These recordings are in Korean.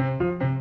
Música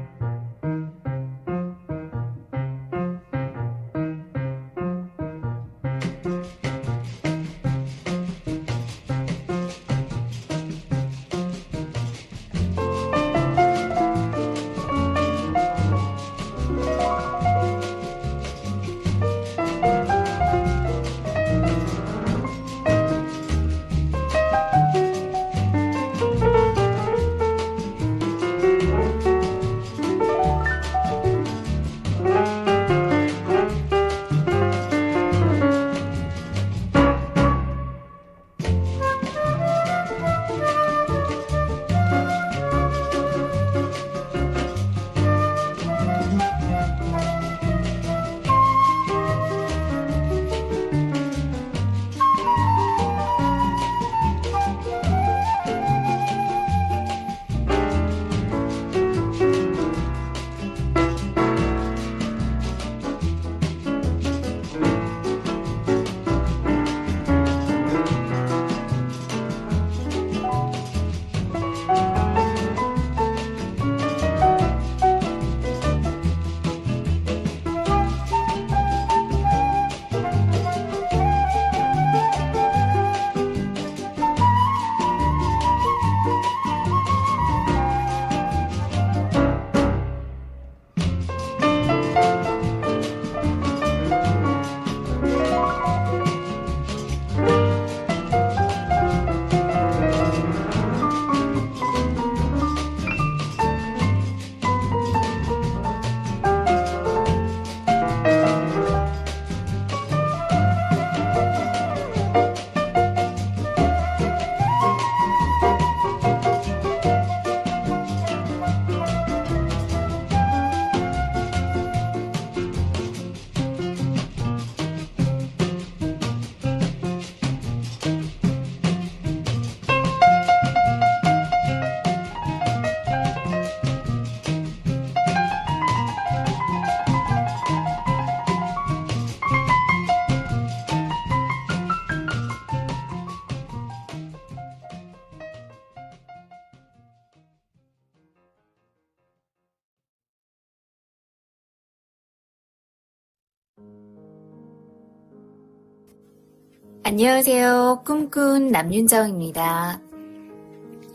안녕하세요. 꿈꾼 남윤정입니다.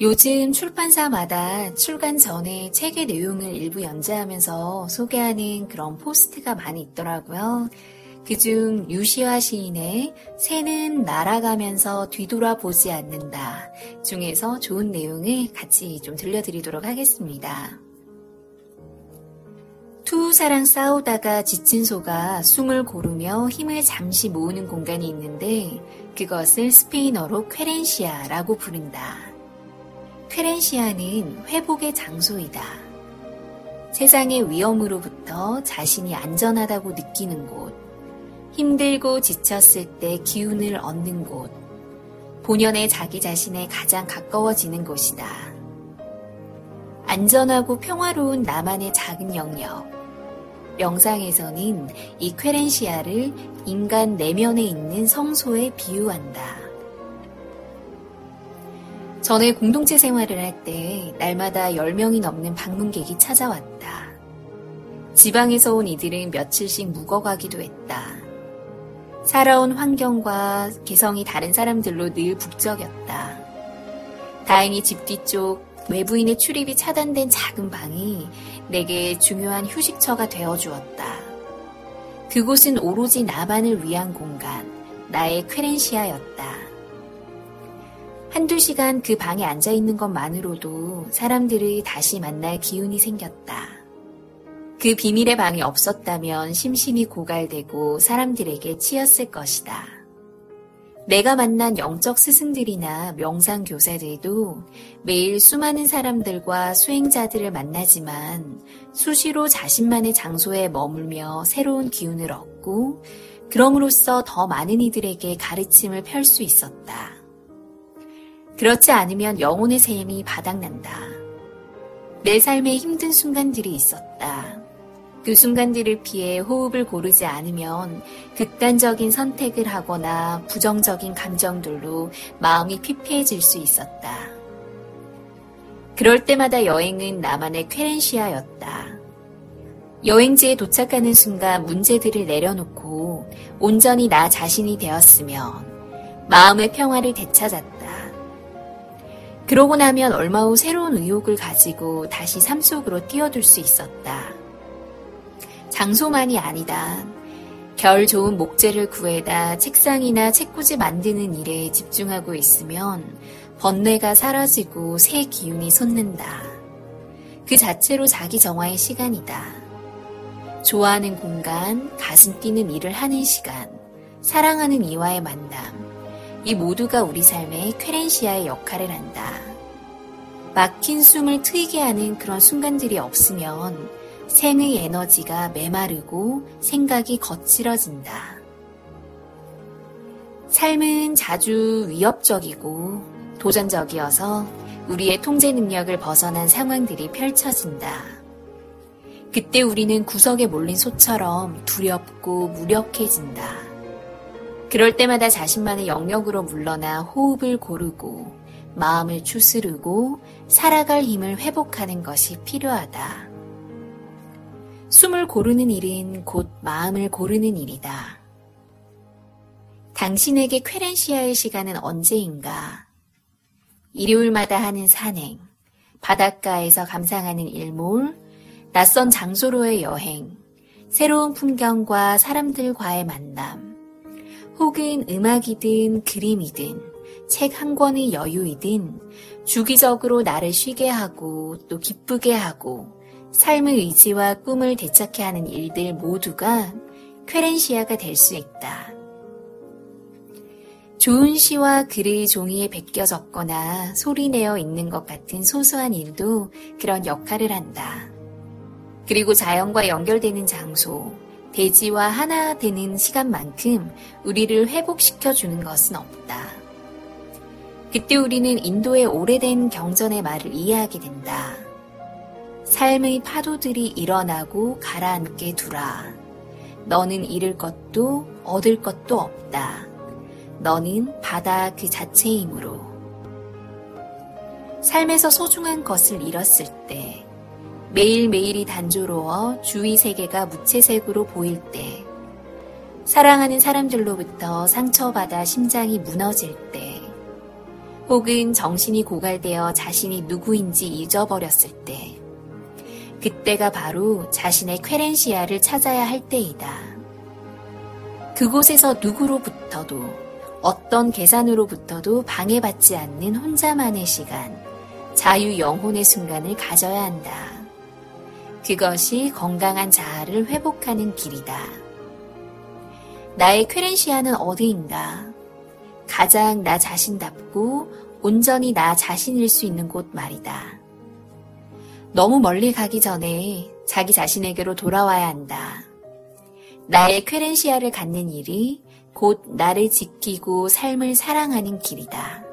요즘 출판사마다 출간 전에 책의 내용을 일부 연재하면서 소개하는 그런 포스트가 많이 있더라고요. 그중 유시화 시인의 새는 날아가면서 뒤돌아보지 않는다 중에서 좋은 내용을 같이 좀 들려드리도록 하겠습니다. 투우사랑 싸우다가 지친 소가 숨을 고르며 힘을 잠시 모으는 공간이 있는데 그것을 스페인어로 쾌렌시아라고 부른다. 쾌렌시아는 회복의 장소이다. 세상의 위험으로부터 자신이 안전하다고 느끼는 곳, 힘들고 지쳤을 때 기운을 얻는 곳, 본연의 자기 자신에 가장 가까워지는 곳이다. 안전하고 평화로운 나만의 작은 영역, 명상에서는 이 쾌렌시아를 인간 내면에 있는 성소에 비유한다. 전에 공동체 생활을 할 때 날마다 10명이 넘는 방문객이 찾아왔다. 지방에서 온 이들은 며칠씩 묵어가기도 했다. 살아온 환경과 개성이 다른 사람들로 늘 북적였다. 다행히 집 뒤쪽 외부인의 출입이 차단된 작은 방이 내게 중요한 휴식처가 되어 주었다. 그곳은 오로지 나만을 위한 공간, 나의 쾌렌시아였다. 한두 시간 그 방에 앉아 있는 것만으로도 사람들을 다시 만날 기운이 생겼다. 그 비밀의 방이 없었다면 심심이 고갈되고 사람들에게 치였을 것이다. 내가 만난 영적 스승들이나 명상 교사들도 매일 수많은 사람들과 수행자들을 만나지만 수시로 자신만의 장소에 머물며 새로운 기운을 얻고 그럼으로써 더 많은 이들에게 가르침을 펼 수 있었다. 그렇지 않으면 영혼의 셈이 바닥난다. 내 삶에 힘든 순간들이 있었다. 그 순간들을 피해 호흡을 고르지 않으면 극단적인 선택을 하거나 부정적인 감정들로 마음이 피폐해질 수 있었다. 그럴 때마다 여행은 나만의 쾌렌시아였다. 여행지에 도착하는 순간 문제들을 내려놓고 온전히 나 자신이 되었으면 마음의 평화를 되찾았다. 그러고 나면 얼마 후 새로운 의욕을 가지고 다시 삶 속으로 뛰어들 수 있었다. 장소만이 아니다. 결 좋은 목재를 구해다 책상이나 책꽂이 만드는 일에 집중하고 있으면 번뇌가 사라지고 새 기운이 솟는다. 그 자체로 자기 정화의 시간이다. 좋아하는 공간, 가슴 뛰는 일을 하는 시간, 사랑하는 이와의 만남, 이 모두가 우리 삶의 쾌렌시아의 역할을 한다. 막힌 숨을 트이게 하는 그런 순간들이 없으면 생의 에너지가 메마르고 생각이 거칠어진다. 삶은 자주 위협적이고 도전적이어서 우리의 통제 능력을 벗어난 상황들이 펼쳐진다. 그때 우리는 구석에 몰린 소처럼 두렵고 무력해진다. 그럴 때마다 자신만의 영역으로 물러나 호흡을 고르고 마음을 추스르고 살아갈 힘을 회복하는 것이 필요하다. 숨을 고르는 일은 곧 마음을 고르는 일이다. 당신에게 쾌렌시아의 시간은 언제인가? 일요일마다 하는 산행, 바닷가에서 감상하는 일몰, 낯선 장소로의 여행, 새로운 풍경과 사람들과의 만남, 혹은 음악이든 그림이든 책 한 권의 여유이든 주기적으로 나를 쉬게 하고 또 기쁘게 하고 삶의 의지와 꿈을 되찾게 하는 일들 모두가 쾌렌시아가 될 수 있다. 좋은 시와 글의 종이에 베껴 적거나 소리내어 있는 것 같은 소소한 일도 그런 역할을 한다. 그리고 자연과 연결되는 장소, 대지와 하나 되는 시간만큼 우리를 회복시켜 주는 것은 없다. 그때 우리는 인도의 오래된 경전의 말을 이해하게 된다. 삶의 파도들이 일어나고 가라앉게 두라. 너는 잃을 것도 얻을 것도 없다. 너는 바다 그 자체이므로. 삶에서 소중한 것을 잃었을 때, 매일매일이 단조로워 주위 세계가 무채색으로 보일 때, 사랑하는 사람들로부터 상처받아 심장이 무너질 때, 혹은 정신이 고갈되어 자신이 누구인지 잊어버렸을 때, 그때가 바로 자신의 쾌렌시아를 찾아야 할 때이다. 그곳에서 누구로부터도 어떤 계산으로부터도 방해받지 않는 혼자만의 시간, 자유 영혼의 순간을 가져야 한다. 그것이 건강한 자아를 회복하는 길이다. 나의 쾌렌시아는 어디인가? 가장 나 자신답고 온전히 나 자신일 수 있는 곳 말이다. 너무 멀리 가기 전에 자기 자신에게로 돌아와야 한다. 나의 쾌렌시아를 갖는 일이 곧 나를 지키고 삶을 사랑하는 길이다.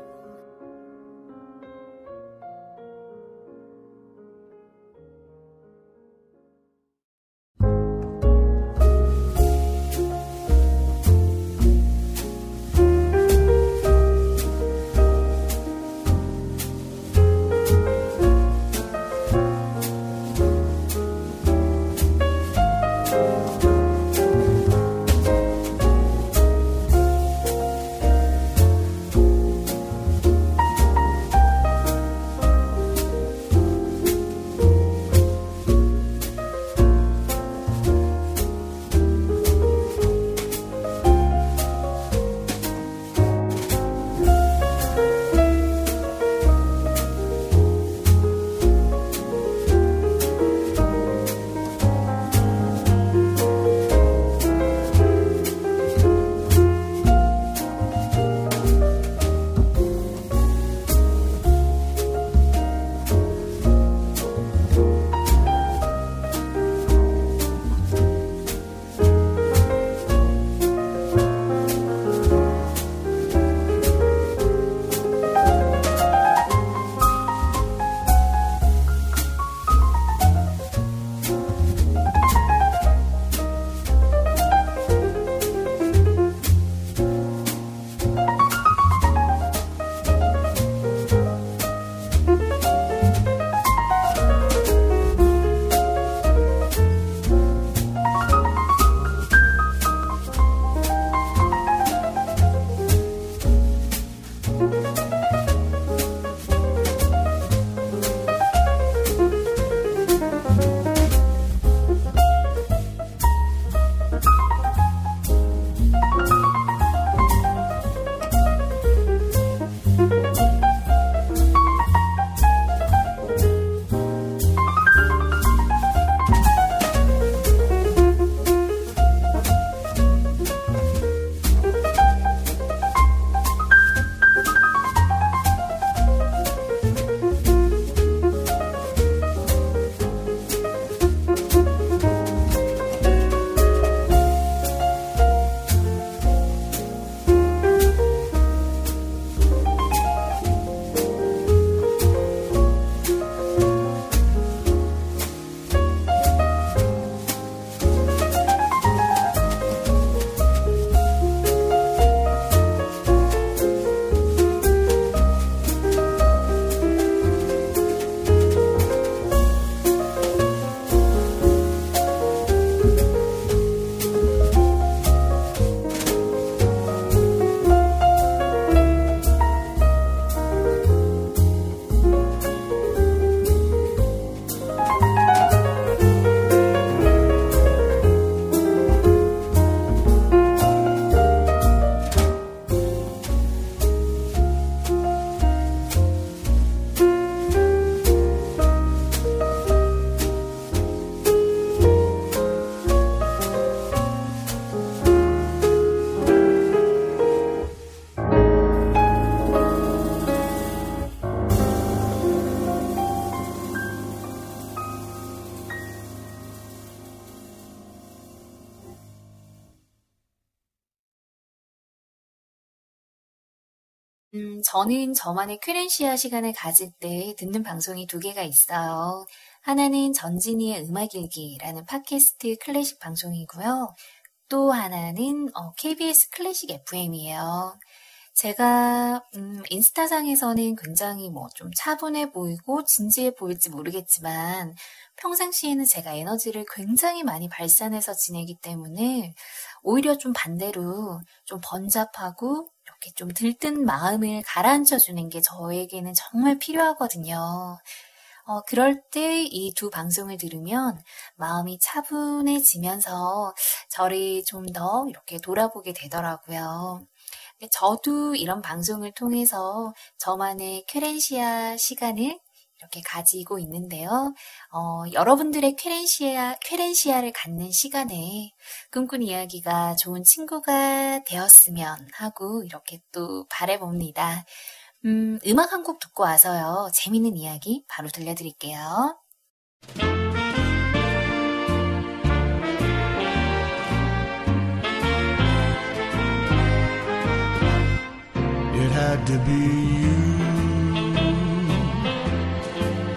저는 저만의 큐렌시아 시간을 가질 때 듣는 방송이 두 개가 있어요. 하나는 전진이의 음악 일기라는 팟캐스트 클래식 방송이고요. 또 하나는 어, KBS 클래식 FM이에요. 제가 음, 인스타상에서는 굉장히 뭐 좀 차분해 보이고 진지해 보일지 모르겠지만 평상시에는 제가 에너지를 굉장히 많이 발산해서 지내기 때문에 오히려 좀 반대로 좀 번잡하고 이렇게 좀 들뜬 마음을 가라앉혀 주는 게 저에게는 정말 필요하거든요. 어, 그럴 때 이 두 방송을 들으면 마음이 차분해지면서 저를 좀 더 이렇게 돌아보게 되더라고요. 저도 이런 방송을 통해서 저만의 쾌렌시아 시간을 이렇게 가지고 있는데요. 어, 여러분들의 쾌렌시아, 쾌렌시아를 갖는 시간에 꿈꾼 이야기가 좋은 친구가 되었으면 하고 이렇게 또 바래봅니다. 음, 음악 한 곡 듣고 와서요. 재밌는 이야기 바로 들려드릴게요. It had to be.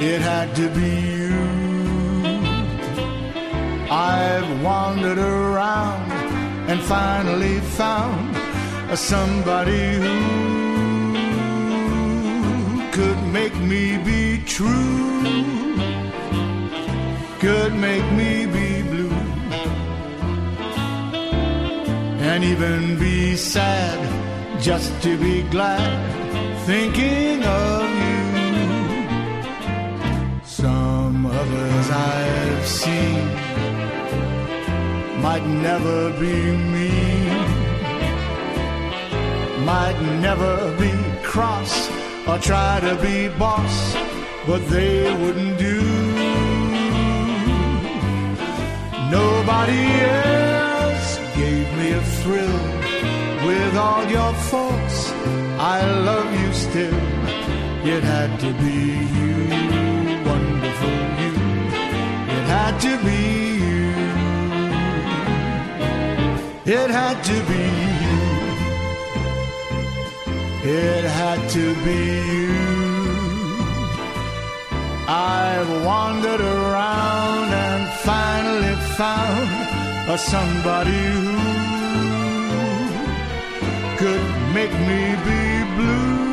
It had to be you. I've wandered around and finally found somebody who could make me be true, could make me be blue, and even be sad just to be glad thinking of you. Others I've seen might never be me, might never be cross or try to be boss, but they wouldn't do. Nobody else gave me a thrill with all your faults. I love you still. It had to be you, had to be you. It had to be you. It had to be you. I've wandered around and finally found a somebody who could make me be blue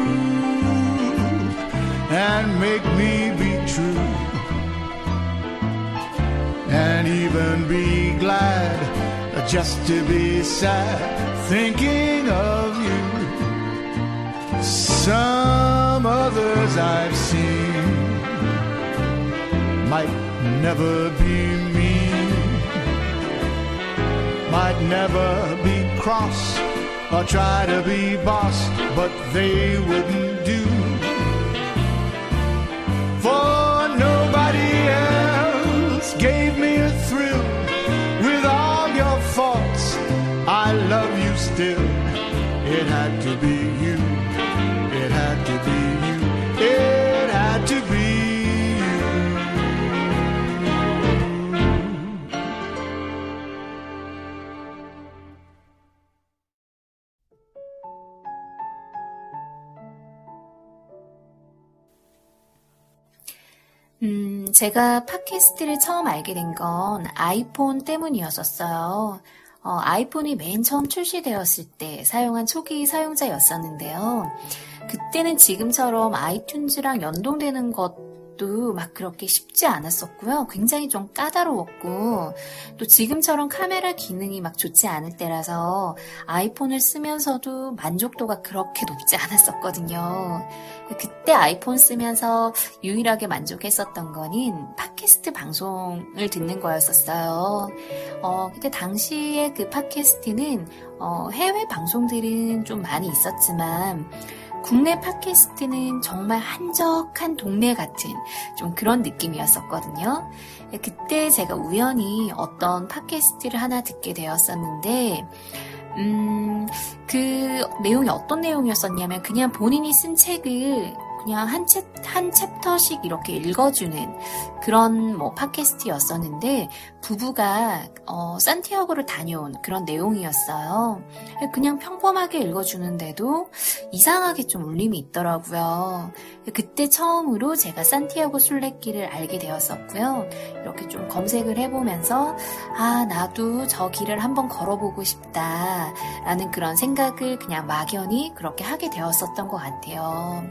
and make me be true and even be glad just to be sad thinking of you. Some others I've seen might never be me, might never be cross or try to be boss, but they wouldn't do. Gave me a thrill with all your faults. I love you still. 제가 팟캐스트를 처음 알게 된 건 아이폰 때문이었었어요. 어, 아이폰이 맨 처음 출시되었을 때 사용한 초기 사용자였었는데요. 그때는 지금처럼 아이튠즈랑 연동되는 것 도 막 그렇게 쉽지 않았었고요. 굉장히 좀 까다로웠고, 또 지금처럼 카메라 기능이 막 좋지 않을 때라서 아이폰을 쓰면서도 만족도가 그렇게 높지 않았었거든요. 그때 아이폰 쓰면서 유일하게 만족했었던 거는 팟캐스트 방송을 듣는 거였었어요. 어, 근데 당시에 그 팟캐스트는 어, 해외 방송들은 좀 많이 있었지만 국내 팟캐스트는 정말 한적한 동네 같은 좀 그런 느낌이었었거든요. 그때 제가 우연히 어떤 팟캐스트를 하나 듣게 되었었는데, 음, 그 내용이 어떤 내용이었었냐면 그냥 본인이 쓴 책을 그냥 한, 챕, 한 챕터씩 이렇게 읽어주는 그런 뭐 팟캐스트였었는데 부부가 어, 산티아고를 다녀온 그런 내용이었어요. 그냥 평범하게 읽어주는데도 이상하게 좀 울림이 있더라고요. 그때 처음으로 제가 산티아고 순례길을 알게 되었었고요. 이렇게 좀 검색을 해보면서 아 나도 저 길을 한번 걸어보고 싶다라는 그런 생각을 그냥 막연히 그렇게 하게 되었었던 것 같아요.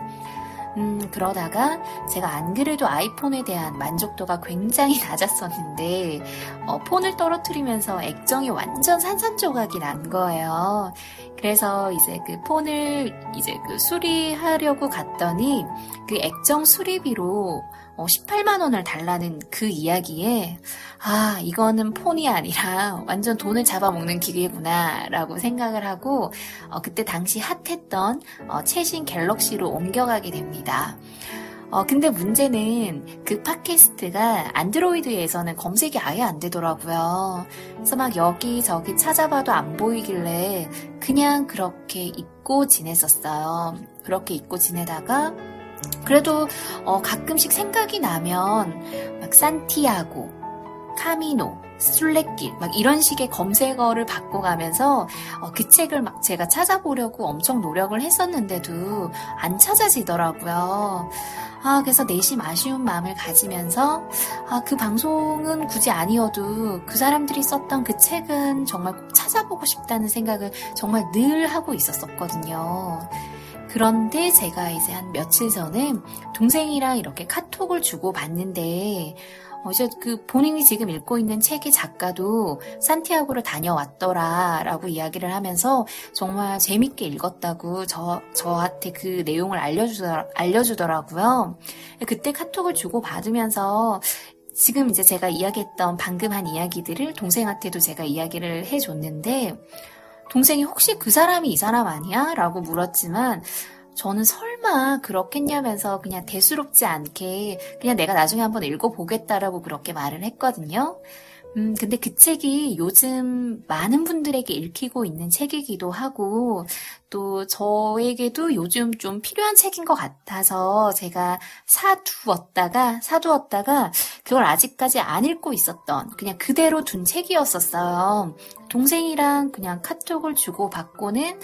음, 그러다가 제가 안 그래도 아이폰에 대한 만족도가 굉장히 낮았었는데, 어, 폰을 떨어뜨리면서 액정이 완전 산산조각이 난 거예요. 그래서 이제 그 폰을 이제 그 수리하려고 갔더니 그 액정 수리비로 18만 어, 원을 달라는 그 이야기에 아 이거는 폰이 아니라 완전 돈을 잡아먹는 기계구나 라고 생각을 하고 어, 그때 당시 핫했던 어, 최신 갤럭시로 옮겨가게 됩니다. 어, 근데 문제는 그 팟캐스트가 안드로이드에서는 검색이 아예 안 되더라고요. 그래서 막 여기저기 찾아봐도 안 보이길래 그냥 그렇게 잊고 지냈었어요. 그렇게 잊고 지내다가 그래도 어, 가끔씩 생각이 나면 막 산티아고, 카미노, 순례길 막 이런 식의 검색어를 바꿔가면서 어, 그 책을 막 제가 찾아보려고 엄청 노력을 했었는데도 안 찾아지더라고요. 아, 그래서 내심 아쉬운 마음을 가지면서, 아, 그 방송은 굳이 아니어도 그 사람들이 썼던 그 책은 정말 꼭 찾아보고 싶다는 생각을 정말 늘 하고 있었었거든요. 그런데 제가 이제 한 며칠 전에 동생이랑 이렇게 카톡을 주고 봤는데 어제 그 본인이 지금 읽고 있는 책의 작가도 산티아고를 다녀왔더라 라고 이야기를 하면서 정말 재밌게 읽었다고 저, 저한테 그 내용을 알려주더, 알려주더라고요. 그때 카톡을 주고 받으면서 지금 이제 제가 이야기했던 방금 한 이야기들을 동생한테도 제가 이야기를 해줬는데 동생이 혹시 그 사람이 이 사람 아니야? 라고 물었지만 저는 설마 그렇겠냐면서 그냥 대수롭지 않게 그냥 내가 나중에 한번 읽어보겠다라고 그렇게 말을 했거든요. 음, 근데 그 책이 요즘 많은 분들에게 읽히고 있는 책이기도 하고, 또 저에게도 요즘 좀 필요한 책인 것 같아서 제가 사두었다가, 사두었다가, 그걸 아직까지 안 읽고 있었던, 그냥 그대로 둔 책이었었어요. 동생이랑 그냥 카톡을 주고 받고는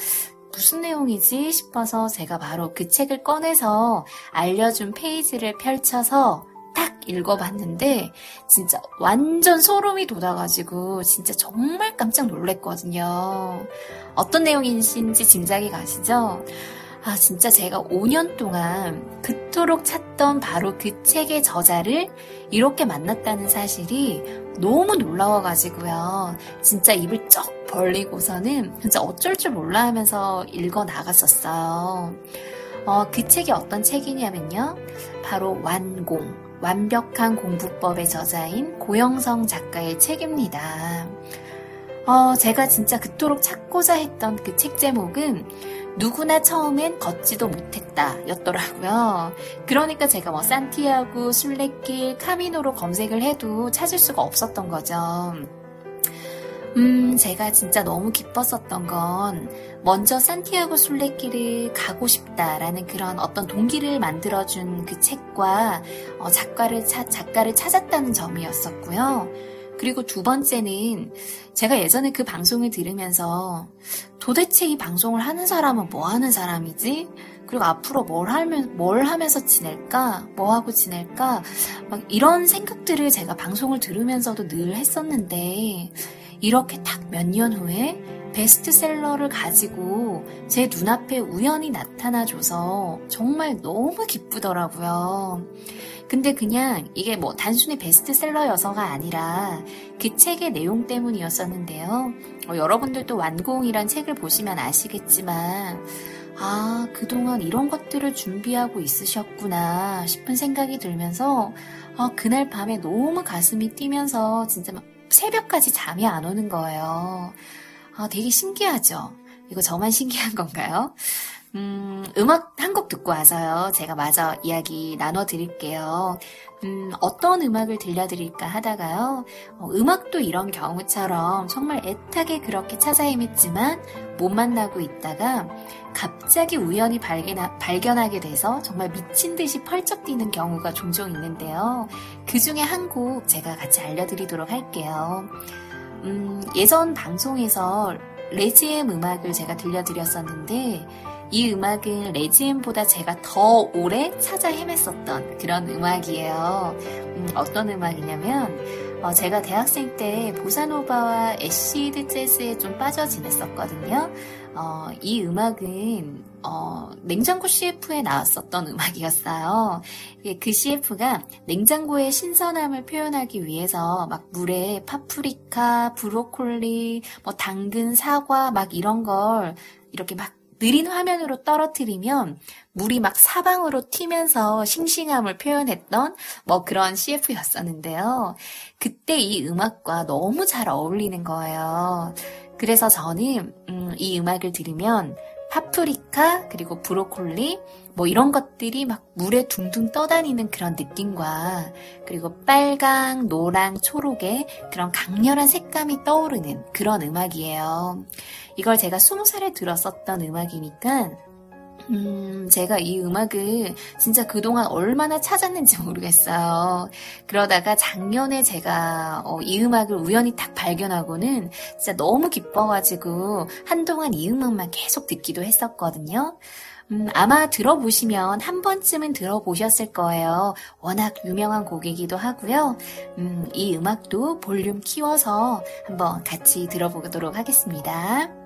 무슨 내용이지 싶어서 제가 바로 그 책을 꺼내서 알려준 페이지를 펼쳐서 딱 읽어봤는데 진짜 완전 소름이 돋아가지고 진짜 정말 깜짝 놀랐거든요. 어떤 내용인지 짐작이 가시죠? 아, 진짜 제가 5년 동안 그토록 찾던 바로 그 책의 저자를 이렇게 만났다는 사실이 너무 놀라워가지고요. 진짜 입을 쩍 벌리고서는 진짜 어쩔 줄 몰라 하면서 읽어 나갔었어요. 어, 그 책이 어떤 책이냐면요. 바로 완공. 완벽한 공부법의 저자인 고영성 작가의 책입니다. 어, 제가 진짜 그토록 찾고자 했던 그 책 제목은 누구나 처음엔 걷지도 못했다 였더라고요. 그러니까 제가 뭐 산티아고, 순례길, 카미노로 검색을 해도 찾을 수가 없었던 거죠. 음, 제가 진짜 너무 기뻤었던 건 먼저 산티아고 순례길을 가고 싶다라는 그런 어떤 동기를 만들어준 그 책과 어, 작가를 차, 작가를 찾았다는 점이었었고요. 그리고 두 번째는 제가 예전에 그 방송을 들으면서 도대체 이 방송을 하는 사람은 뭐 하는 사람이지? 그리고 앞으로 뭘 하면, 뭘 하면서 지낼까? 뭐 하고 지낼까? 막 이런 생각들을 제가 방송을 들으면서도 늘 했었는데, 이렇게 딱 몇 년 후에 베스트셀러를 가지고 제 눈앞에 우연히 나타나줘서 정말 너무 기쁘더라고요. 근데 그냥 이게 뭐 단순히 베스트셀러여서가 아니라 그 책의 내용 때문이었었는데요. 어, 여러분들도 완공이란 책을 보시면 아시겠지만, 아, 그동안 이런 것들을 준비하고 있으셨구나 싶은 생각이 들면서, 아, 그날 밤에 너무 가슴이 뛰면서 진짜 막 새벽까지 잠이 안 오는 거예요. 아, 되게 신기하죠? 이거 저만 신기한 건가요? 음, 음악 한 곡 듣고 와서요. 제가 마저 이야기 나눠드릴게요. 음, 어떤 음악을 들려드릴까 하다가요. 어, 음악도 이런 경우처럼 정말 애타게 그렇게 찾아 헤맸지만 못 만나고 있다가 갑자기 우연히 발견하, 발견하게 돼서 정말 미친 듯이 펄쩍 뛰는 경우가 종종 있는데요. 그 중에 한 곡 제가 같이 알려드리도록 할게요. 음, 예전 방송에서 레지엠 음악을 제가 들려드렸었는데 이 음악은 레지엠보다 제가 더 오래 찾아 헤맸었던 그런 음악이에요. 음, 어떤 음악이냐면 어, 제가 대학생 때 보사노바와 애시드 재즈에 좀 빠져 지냈었거든요. 어, 이 음악은 어, 냉장고 CF에 나왔었던 음악이었어요. 그 CF가 냉장고의 신선함을 표현하기 위해서 막 물에 파프리카, 브로콜리, 뭐 당근, 사과 막 이런 걸 이렇게 막 느린 화면으로 떨어뜨리면 물이 막 사방으로 튀면서 싱싱함을 표현했던 뭐 그런 CF였었는데요. 그때 이 음악과 너무 잘 어울리는 거예요. 그래서 저는 음, 이 음악을 들으면 파프리카 그리고 브로콜리 뭐 이런 것들이 막 물에 둥둥 떠다니는 그런 느낌과 그리고 빨강, 노랑, 초록의 그런 강렬한 색감이 떠오르는 그런 음악이에요. 이걸 제가 스무 살에 들었었던 음악이니까 음, 제가 이 음악을 진짜 그동안 얼마나 찾았는지 모르겠어요. 그러다가 작년에 제가 어, 이 음악을 우연히 딱 발견하고는 진짜 너무 기뻐가지고 한동안 이 음악만 계속 듣기도 했었거든요. 음, 아마 들어보시면 한 번쯤은 들어보셨을 거예요. 워낙 유명한 곡이기도 하고요. 음, 이 음악도 볼륨 키워서 한번 같이 들어보도록 하겠습니다.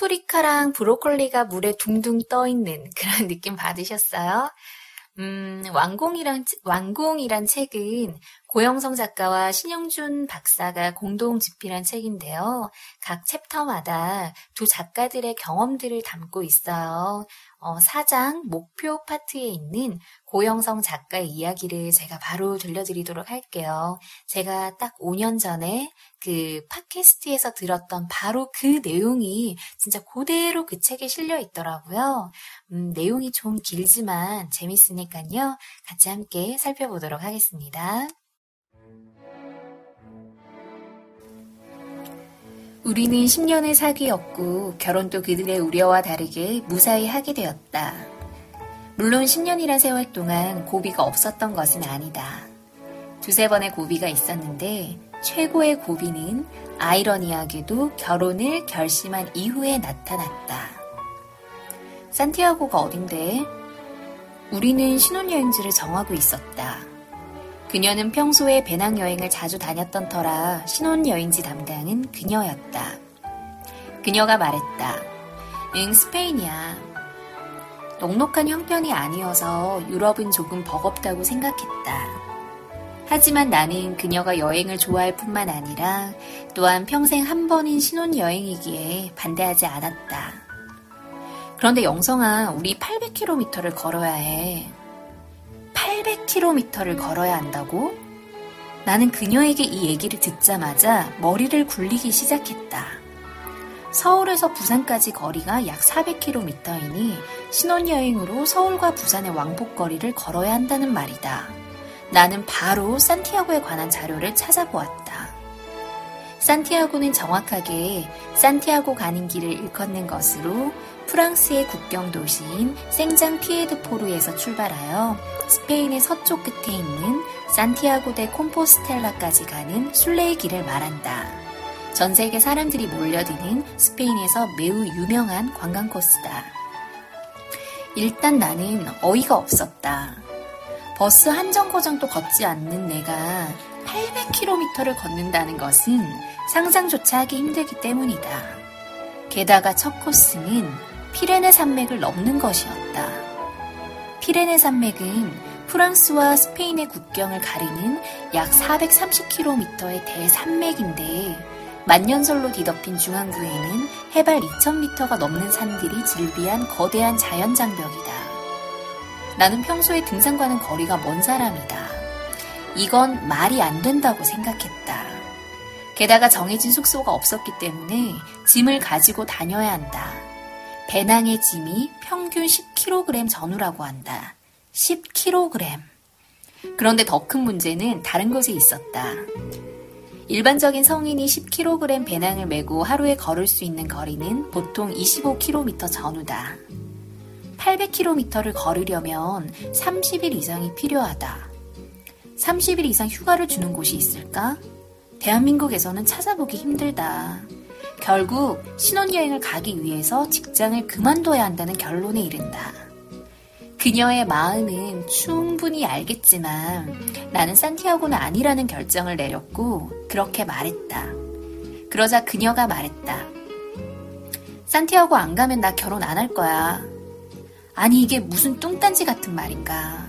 파프리카랑 브로콜리가 물에 둥둥 떠 있는 그런 느낌 받으셨어요? 음, 완공이란, 완공이란 책은 고영성 작가와 신영준 박사가 공동 집필한 책인데요. 각 챕터마다 두 작가들의 경험들을 담고 있어요. 어, 사장 목표 파트에 있는 고영성 작가의 이야기를 제가 바로 들려드리도록 할게요. 제가 딱 5년 전에 그 팟캐스트에서 들었던 바로 그 내용이 진짜 그대로 그 책에 실려 있더라고요. 음, 내용이 좀 길지만 재밌으니까요. 같이 함께 살펴보도록 하겠습니다. 우리는 10년의 사귀었고 결혼도 그들의 우려와 다르게 무사히 하게 되었다. 물론 10년이란 세월 동안 고비가 없었던 것은 아니다. 두세 번의 고비가 있었는데 최고의 고비는 아이러니하게도 결혼을 결심한 이후에 나타났다. 산티아고가 어딘데? 우리는 신혼여행지를 정하고 있었다. 그녀는 평소에 배낭여행을 자주 다녔던 터라 신혼여행지 담당은 그녀였다. 그녀가 말했다. 응, 스페인이야. 넉넉한 형편이 아니어서 유럽은 조금 버겁다고 생각했다. 하지만 나는 그녀가 여행을 좋아할 뿐만 아니라 또한 평생 한 번인 신혼여행이기에 반대하지 않았다. 그런데 영성아, 우리 800km를 걸어야 해. 800km를 걸어야 한다고? 나는 그녀에게 이 얘기를 듣자마자 머리를 굴리기 시작했다. 서울에서 부산까지 거리가 약 400km이니 신혼여행으로 서울과 부산의 왕복거리를 걸어야 한다는 말이다. 나는 바로 산티아고에 관한 자료를 찾아보았다. 산티아고는 정확하게 산티아고 가는 길을 일컫는 것으로 프랑스의 국경 도시인 생장 피에드포르에서 출발하여 스페인의 서쪽 끝에 있는 산티아고 데 콤포스텔라까지 가는 순례의 길을 말한다. 전 세계 사람들이 몰려드는 스페인에서 매우 유명한 관광 코스다. 일단 나는 어이가 없었다. 버스 한 정거장도 걷지 않는 내가 800km를 걷는다는 것은 상상조차 하기 힘들기 때문이다. 게다가 첫 코스는 피레네 산맥을 넘는 것이었다. 피레네 산맥은 프랑스와 스페인의 국경을 가리는 약 430km의 대산맥인데 만년설로 뒤덮인 중앙부에는 해발 2000m가 넘는 산들이 즐비한 거대한 자연 장벽이다. 나는 평소에 등산과는 거리가 먼 사람이다. 이건 말이 안 된다고 생각했다. 게다가 정해진 숙소가 없었기 때문에 짐을 가지고 다녀야 한다. 배낭의 짐이 평균 10kg 전후라고 한다. 10kg. 그런데 더 큰 문제는 다른 곳에 있었다. 일반적인 성인이 10kg 배낭을 메고 하루에 걸을 수 있는 거리는 보통 25km 전후다. 800km를 걸으려면 30일 이상이 필요하다. 30일 이상 휴가를 주는 곳이 있을까? 대한민국에서는 찾아보기 힘들다. 결국 신혼여행을 가기 위해서 직장을 그만둬야 한다는 결론에 이른다. 그녀의 마음은 충분히 알겠지만 나는 산티아고는 아니라는 결정을 내렸고 그렇게 말했다. 그러자 그녀가 말했다. 산티아고 안 가면 나 결혼 안 할 거야. 아니 이게 무슨 뚱딴지 같은 말인가.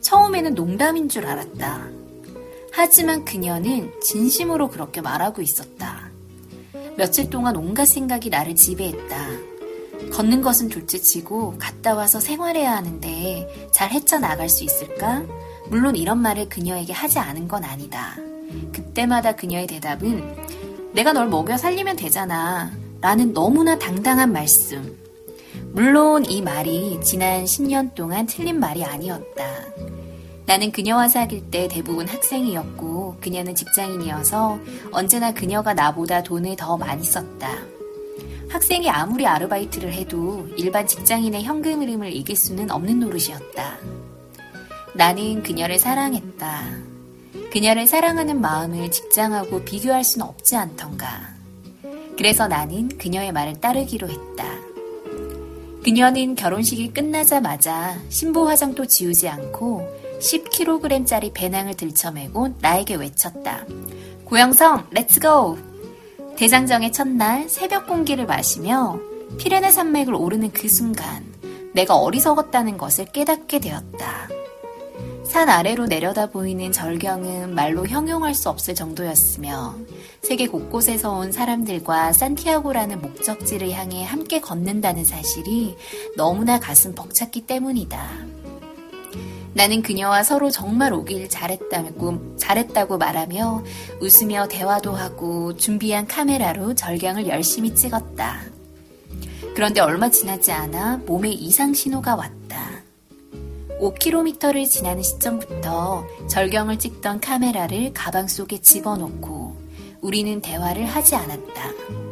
처음에는 농담인 줄 알았다. 하지만 그녀는 진심으로 그렇게 말하고 있었다. 며칠 동안 온갖 생각이 나를 지배했다. 걷는 것은 둘째치고 갔다 와서 생활해야 하는데 잘 헤쳐나갈 수 있을까? 물론 이런 말을 그녀에게 하지 않은 건 아니다. 그때마다 그녀의 대답은 내가 널 먹여 살리면 되잖아. 라는 너무나 당당한 말씀. 물론 이 말이 지난 10년 동안 틀린 말이 아니었다. 나는 그녀와 사귈 때 대부분 학생이었고 그녀는 직장인이어서 언제나 그녀가 나보다 돈을 더 많이 썼다. 학생이 아무리 아르바이트를 해도 일반 직장인의 현금 흐름을 이길 수는 없는 노릇이었다. 나는 그녀를 사랑했다. 그녀를 사랑하는 마음을 직장하고 비교할 수는 없지 않던가. 그래서 나는 그녀의 말을 따르기로 했다. 그녀는 결혼식이 끝나자마자 신부 화장도 지우지 않고 10kg짜리 배낭을 들쳐매고 나에게 외쳤다. 고영성, let's go! 대장정의 첫날 새벽 공기를 마시며 피레네 산맥을 오르는 그 순간 내가 어리석었다는 것을 깨닫게 되었다. 산 아래로 내려다 보이는 절경은 말로 형용할 수 없을 정도였으며 세계 곳곳에서 온 사람들과 산티아고라는 목적지를 향해 함께 걷는다는 사실이 너무나 가슴 벅찼기 때문이다. 나는 그녀와 서로 정말 오길 잘했다고, 잘했다고 말하며 웃으며 대화도 하고 준비한 카메라로 절경을 열심히 찍었다. 그런데 얼마 지나지 않아 몸에 이상 신호가 왔다. 5km를 지나는 시점부터 절경을 찍던 카메라를 가방 속에 집어넣고 우리는 대화를 하지 않았다.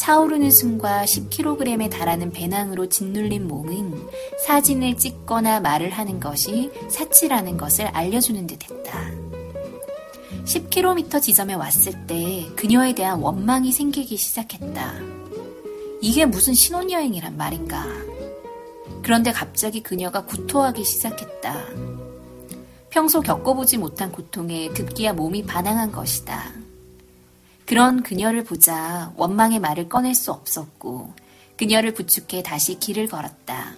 차오르는 숨과 10kg에 달하는 배낭으로 짓눌린 몸은 사진을 찍거나 말을 하는 것이 사치라는 것을 알려주는 듯 했다. 10km 지점에 왔을 때 그녀에 대한 원망이 생기기 시작했다. 이게 무슨 신혼여행이란 말인가. 그런데 갑자기 그녀가 구토하기 시작했다. 평소 겪어보지 못한 고통에 급기야 몸이 반항한 것이다. 그런 그녀를 보자 원망의 말을 꺼낼 수 없었고 그녀를 부축해 다시 길을 걸었다.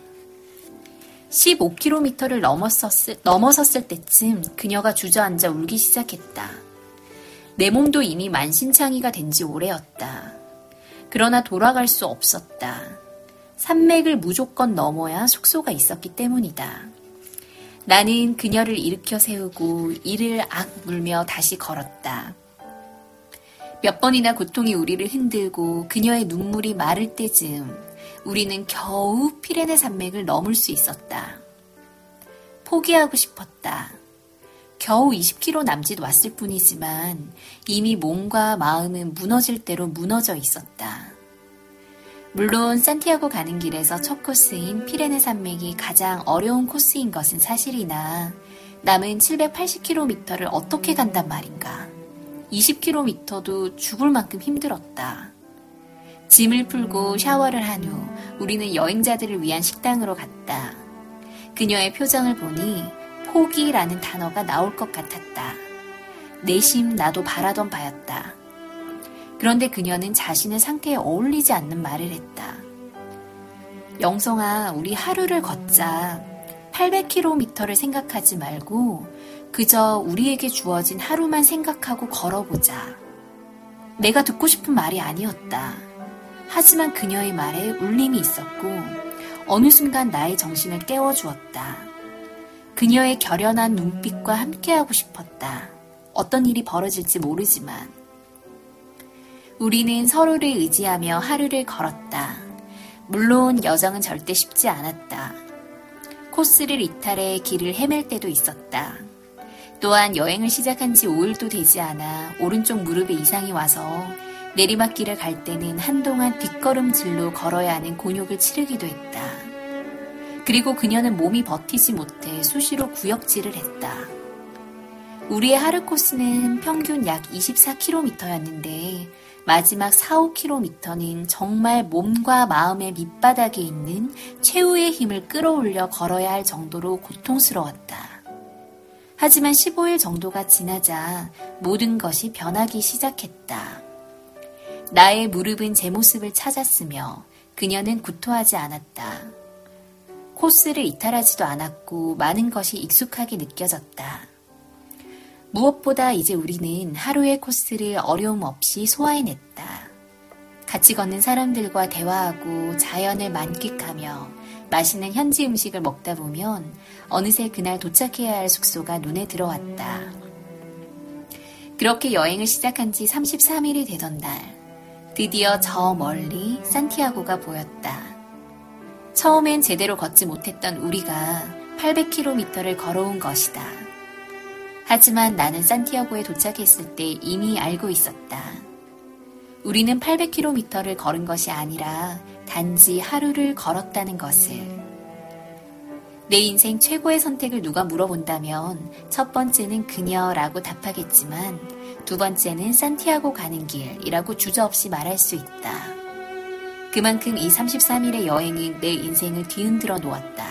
15km를 넘었었을, 넘어섰을 때쯤 그녀가 주저앉아 울기 시작했다. 내 몸도 이미 만신창이가 된 지 오래였다. 그러나 돌아갈 수 없었다. 산맥을 무조건 넘어야 숙소가 있었기 때문이다. 나는 그녀를 일으켜 세우고 이를 악 물며 다시 걸었다. 몇 번이나 고통이 우리를 흔들고 그녀의 눈물이 마를 때쯤 우리는 겨우 피레네 산맥을 넘을 수 있었다. 포기하고 싶었다. 겨우 20km 남짓 왔을 뿐이지만 이미 몸과 마음은 무너질 대로 무너져 있었다. 물론 산티아고 가는 길에서 첫 코스인 피레네 산맥이 가장 어려운 코스인 것은 사실이나 남은 780km를 어떻게 간단 말인가. 20km도 죽을 만큼 힘들었다. 짐을 풀고 샤워를 한 후 우리는 여행자들을 위한 식당으로 갔다. 그녀의 표정을 보니 포기라는 단어가 나올 것 같았다. 내심 나도 바라던 바였다. 그런데 그녀는 자신의 상태에 어울리지 않는 말을 했다. 영성아, 우리 하루를 걷자. 800km를 생각하지 말고 그저 우리에게 주어진 하루만 생각하고 걸어보자. 내가 듣고 싶은 말이 아니었다. 하지만 그녀의 말에 울림이 있었고 어느 순간 나의 정신을 깨워주었다. 그녀의 결연한 눈빛과 함께하고 싶었다. 어떤 일이 벌어질지 모르지만 우리는 서로를 의지하며 하루를 걸었다. 물론 여정은 절대 쉽지 않았다. 코스를 이탈해 길을 헤맬 때도 있었다. 또한 여행을 시작한 지 5일도 되지 않아 오른쪽 무릎에 이상이 와서 내리막길을 갈 때는 한동안 뒷걸음질로 걸어야 하는 곤욕을 치르기도 했다. 그리고 그녀는 몸이 버티지 못해 수시로 구역질을 했다. 우리의 하루 코스는 평균 약 24km였는데 마지막 4, 5km는 정말 몸과 마음의 밑바닥에 있는 최후의 힘을 끌어올려 걸어야 할 정도로 고통스러웠다. 하지만 15일 정도가 지나자 모든 것이 변하기 시작했다. 나의 무릎은 제 모습을 찾았으며 그녀는 구토하지 않았다. 코스를 이탈하지도 않았고 많은 것이 익숙하게 느껴졌다. 무엇보다 이제 우리는 하루의 코스를 어려움 없이 소화해냈다. 같이 걷는 사람들과 대화하고 자연을 만끽하며 맛있는 현지 음식을 먹다 보면 어느새 그날 도착해야 할 숙소가 눈에 들어왔다. 그렇게 여행을 시작한 지 33일이 되던 날, 드디어 저 멀리 산티아고가 보였다. 처음엔 제대로 걷지 못했던 우리가 800km를 걸어온 것이다. 하지만 나는 산티아고에 도착했을 때 이미 알고 있었다. 우리는 800km를 걸은 것이 아니라 단지 하루를 걸었다는 것을. 내 인생 최고의 선택을 누가 물어본다면 첫 번째는 그녀라고 답하겠지만 두 번째는 산티아고 가는 길이라고 주저없이 말할 수 있다. 그만큼 이 33일의 여행이 내 인생을 뒤흔들어 놓았다.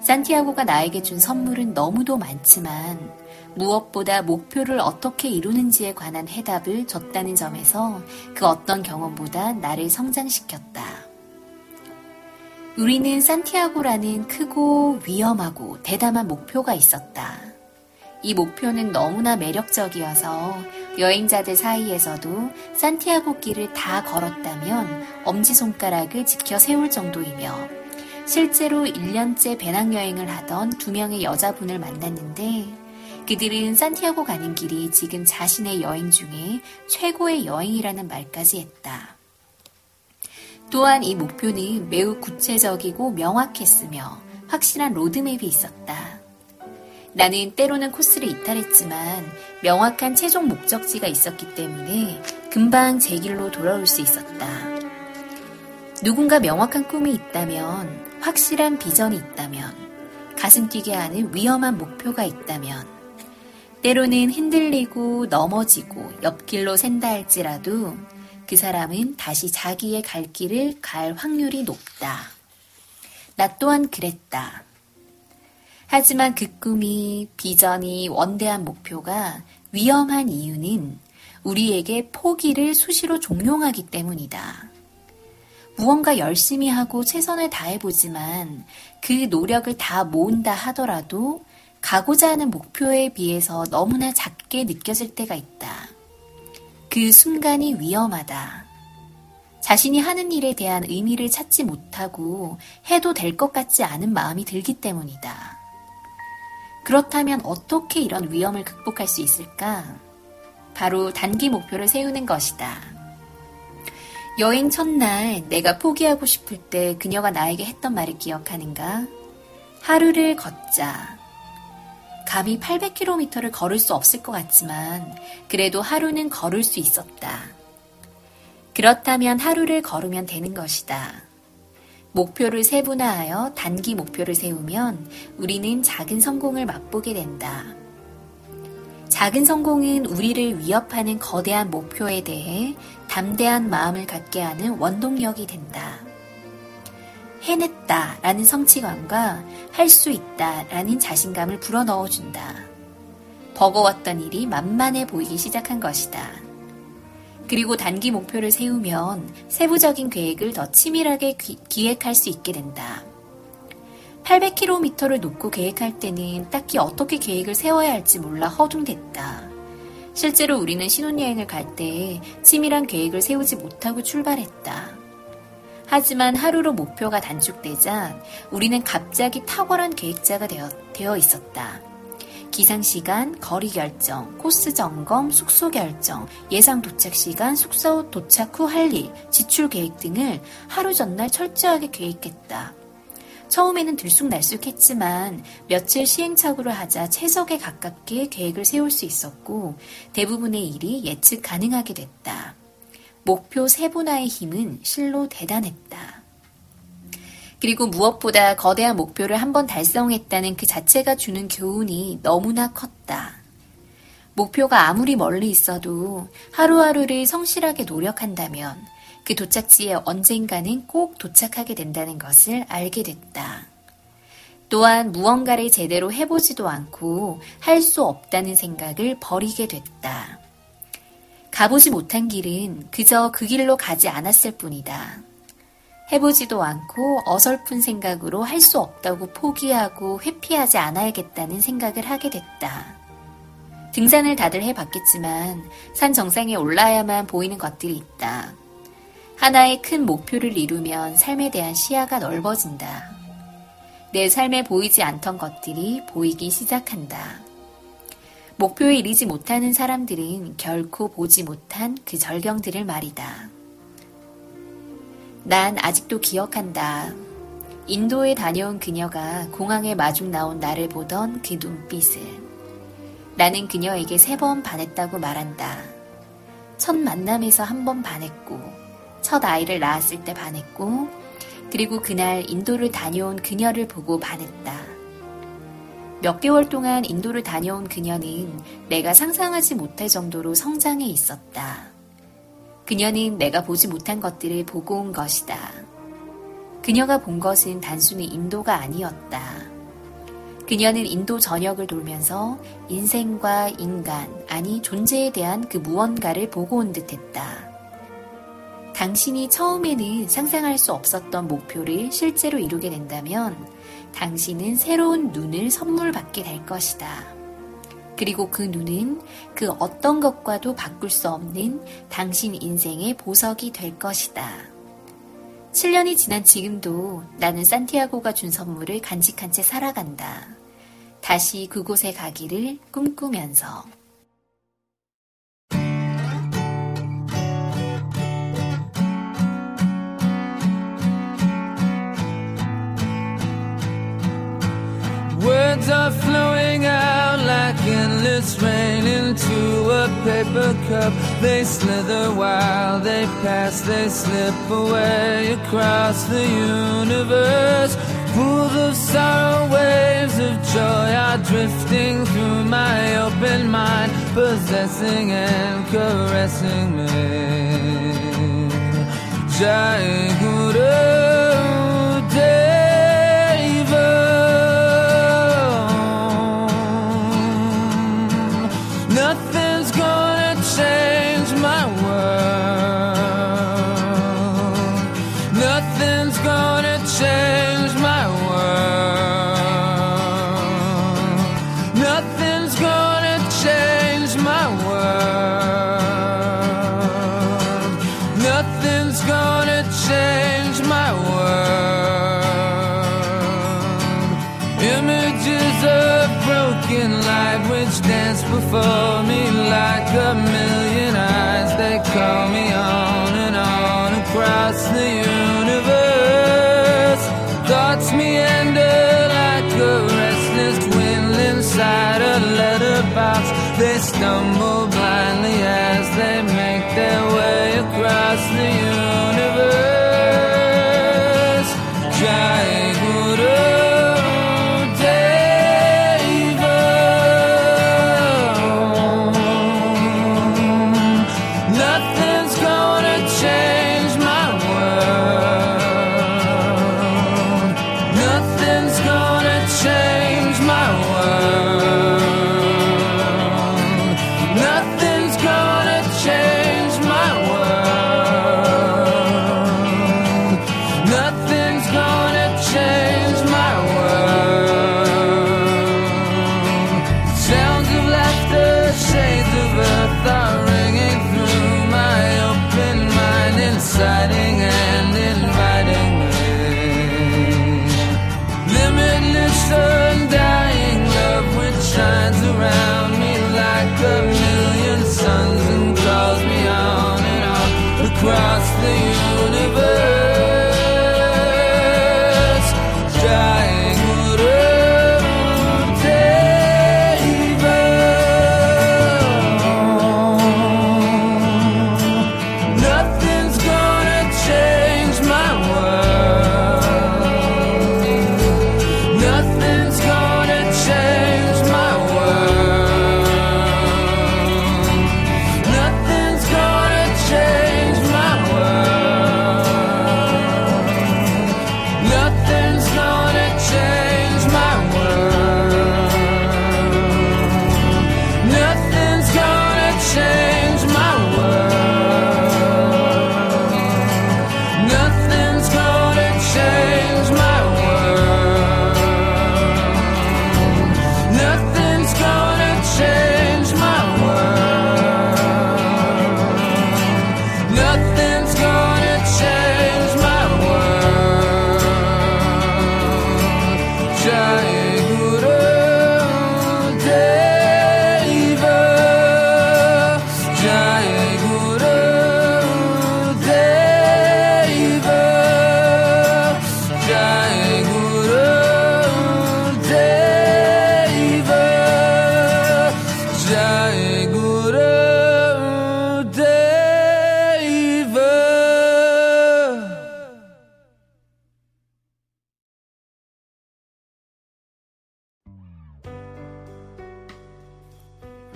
산티아고가 나에게 준 선물은 너무도 많지만 무엇보다 목표를 어떻게 이루는지에 관한 해답을 줬다는 점에서 그 어떤 경험보다 나를 성장시켰다. 우리는 산티아고라는 크고 위험하고 대담한 목표가 있었다. 이 목표는 너무나 매력적이어서 여행자들 사이에서도 산티아고 길을 다 걸었다면 엄지손가락을 지켜 세울 정도이며 실제로 1년째 배낭여행을 하던 두 명의 여자분을 만났는데 그들은 산티아고 가는 길이 지금 자신의 여행 중에 최고의 여행이라는 말까지 했다. 또한 이 목표는 매우 구체적이고 명확했으며 확실한 로드맵이 있었다. 나는 때로는 코스를 이탈했지만 명확한 최종 목적지가 있었기 때문에 금방 제 길로 돌아올 수 있었다. 누군가 명확한 꿈이 있다면, 확실한 비전이 있다면, 가슴 뛰게 하는 위험한 목표가 있다면, 때로는 흔들리고 넘어지고 옆길로 샌다 할지라도 그 사람은 다시 자기의 갈 길을 갈 확률이 높다. 나 또한 그랬다. 하지만 그 꿈이, 비전이, 원대한 목표가 위험한 이유는 우리에게 포기를 수시로 종용하기 때문이다. 무언가 열심히 하고 최선을 다해보지만 그 노력을 다 모은다 하더라도 가고자 하는 목표에 비해서 너무나 작게 느껴질 때가 있다. 그 순간이 위험하다. 자신이 하는 일에 대한 의미를 찾지 못하고 해도 될 것 같지 않은 마음이 들기 때문이다. 그렇다면 어떻게 이런 위험을 극복할 수 있을까? 바로 단기 목표를 세우는 것이다. 여행 첫날 내가 포기하고 싶을 때 그녀가 나에게 했던 말을 기억하는가? 하루를 걷자. 감히 800km를 걸을 수 없을 것 같지만 그래도 하루는 걸을 수 있었다. 그렇다면 하루를 걸으면 되는 것이다. 목표를 세분화하여 단기 목표를 세우면 우리는 작은 성공을 맛보게 된다. 작은 성공은 우리를 위협하는 거대한 목표에 대해 담대한 마음을 갖게 하는 원동력이 된다. 해냈다 라는 성취감과 할 수 있다 라는 자신감을 불어넣어 준다. 버거웠던 일이 만만해 보이기 시작한 것이다. 그리고 단기 목표를 세우면 세부적인 계획을 더 치밀하게 기, 기획할 수 있게 된다. 800km를 놓고 계획할 때는 딱히 어떻게 계획을 세워야 할지 몰라 허둥댔다. 실제로 우리는 신혼여행을 갈 때 치밀한 계획을 세우지 못하고 출발했다. 하지만 하루로 목표가 단축되자 우리는 갑자기 탁월한 계획자가 되어, 되어 있었다. 기상시간, 거리 결정, 코스 점검, 숙소 결정, 예상 도착 시간, 숙소 도착 후 할 일, 지출 계획 등을 하루 전날 철저하게 계획했다. 처음에는 들쑥날쑥했지만 며칠 시행착오를 하자 최적에 가깝게 계획을 세울 수 있었고 대부분의 일이 예측 가능하게 됐다. 목표 세분화의 힘은 실로 대단했다. 그리고 무엇보다 거대한 목표를 한번 달성했다는 그 자체가 주는 교훈이 너무나 컸다. 목표가 아무리 멀리 있어도 하루하루를 성실하게 노력한다면 그 도착지에 언젠가는 꼭 도착하게 된다는 것을 알게 됐다. 또한 무언가를 제대로 해보지도 않고 할 수 없다는 생각을 버리게 됐다. 가보지 못한 길은 그저 그 길로 가지 않았을 뿐이다. 해보지도 않고 어설픈 생각으로 할 수 없다고 포기하고 회피하지 않아야겠다는 생각을 하게 됐다. 등산을 다들 해봤겠지만 산 정상에 올라야만 보이는 것들이 있다. 하나의 큰 목표를 이루면 삶에 대한 시야가 넓어진다. 내 삶에 보이지 않던 것들이 보이기 시작한다. 목표에 이르지 못하는 사람들은 결코 보지 못한 그 절경들을 말이다. 난 아직도 기억한다. 인도에 다녀온 그녀가 공항에 마중 나온 나를 보던 그 눈빛을. 나는 그녀에게 세 번 반했다고 말한다. 첫 만남에서 한 번 반했고, 첫 아이를 낳았을 때 반했고, 그리고 그날 인도를 다녀온 그녀를 보고 반했다. 몇 개월 동안 인도를 다녀온 그녀는 내가 상상하지 못할 정도로 성장해 있었다. 그녀는 내가 보지 못한 것들을 보고 온 것이다. 그녀가 본 것은 단순히 인도가 아니었다. 그녀는 인도 전역을 돌면서 인생과 인간, 아니 존재에 대한 그 무언가를 보고 온 듯 했다. 당신이 처음에는 상상할 수 없었던 목표를 실제로 이루게 된다면 당신은 새로운 눈을 선물 받게 될 것이다. 그리고 그 눈은 그 어떤 것과도 바꿀 수 없는 당신 인생의 보석이 될 것이다. 7년이 지난 지금도 나는 산티아고가 준 선물을 간직한 채 살아간다. 다시 그곳에 가기를 꿈꾸면서. Are flowing out like endless rain into a paper cup. They slither while they pass, they slip away across the universe. Pools of sorrow, waves of joy are drifting through my open mind, possessing and caressing me. Jai Guru change my world. Nothing's gonna change my world. Nothing's gonna change my world. Nothing's gonna change my world. Images of broken light which dance before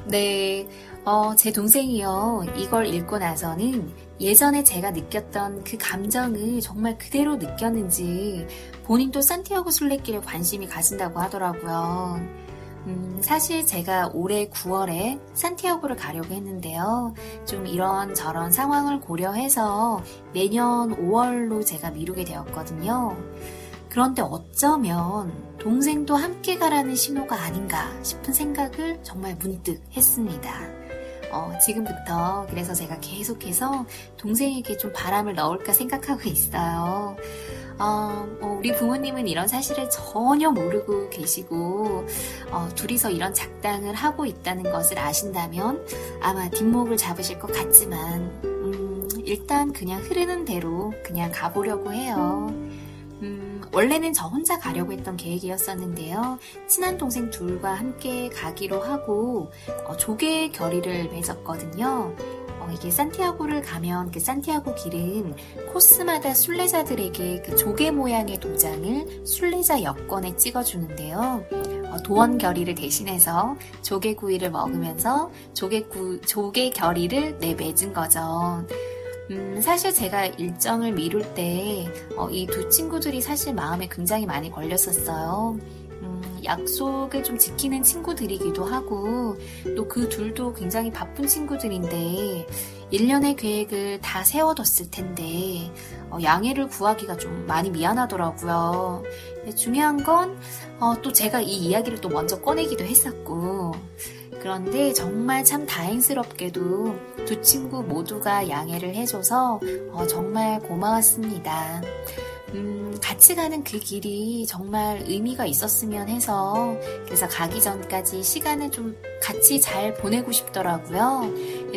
네, 어, 제 동생이요. 이걸 읽고 나서는 예전에 제가 느꼈던 그 감정을 정말 그대로 느꼈는지 본인도 산티아고 순례길에 관심이 가진다고 하더라고요. 음, 사실 제가 올해 9월에 산티아고를 가려고 했는데요. 좀 이런 저런 상황을 고려해서 내년 5월로 제가 미루게 되었거든요. 그런데 어쩌면 동생도 함께 가라는 신호가 아닌가 싶은 생각을 정말 문득 했습니다. 어, 지금부터 그래서 제가 계속해서 동생에게 좀 바람을 넣을까 생각하고 있어요. 어, 어, 우리 부모님은 이런 사실을 전혀 모르고 계시고 어, 둘이서 이런 작당을 하고 있다는 것을 아신다면 아마 뒷목을 잡으실 것 같지만 음, 일단 그냥 흐르는 대로 그냥 가보려고 해요. 음, 원래는 저 혼자 가려고 했던 계획이었었는데요. 친한 동생 둘과 함께 가기로 하고 어, 조개 결의를 맺었거든요. 어, 이게 산티아고를 가면 그 산티아고 길은 코스마다 순례자들에게 그 조개 모양의 도장을 순례자 여권에 찍어주는데요. 어, 도원 결의를 대신해서 조개구이를 먹으면서 조개구, 조개 결의를 내맺은 거죠. 음, 사실 제가 일정을 미룰 때, 어, 이 두 친구들이 사실 마음에 굉장히 많이 걸렸었어요. 음, 약속을 좀 지키는 친구들이기도 하고, 또 그 둘도 굉장히 바쁜 친구들인데, 1년의 계획을 다 세워뒀을 텐데, 어, 양해를 구하기가 좀 많이 미안하더라고요. 중요한 건, 어, 또 제가 이 이야기를 또 먼저 꺼내기도 했었고, 그런데 정말 참 다행스럽게도 두 친구 모두가 양해를 해줘서 어, 정말 고마웠습니다. 음, 같이 가는 그 길이 정말 의미가 있었으면 해서 그래서 가기 전까지 시간을 좀 같이 잘 보내고 싶더라고요.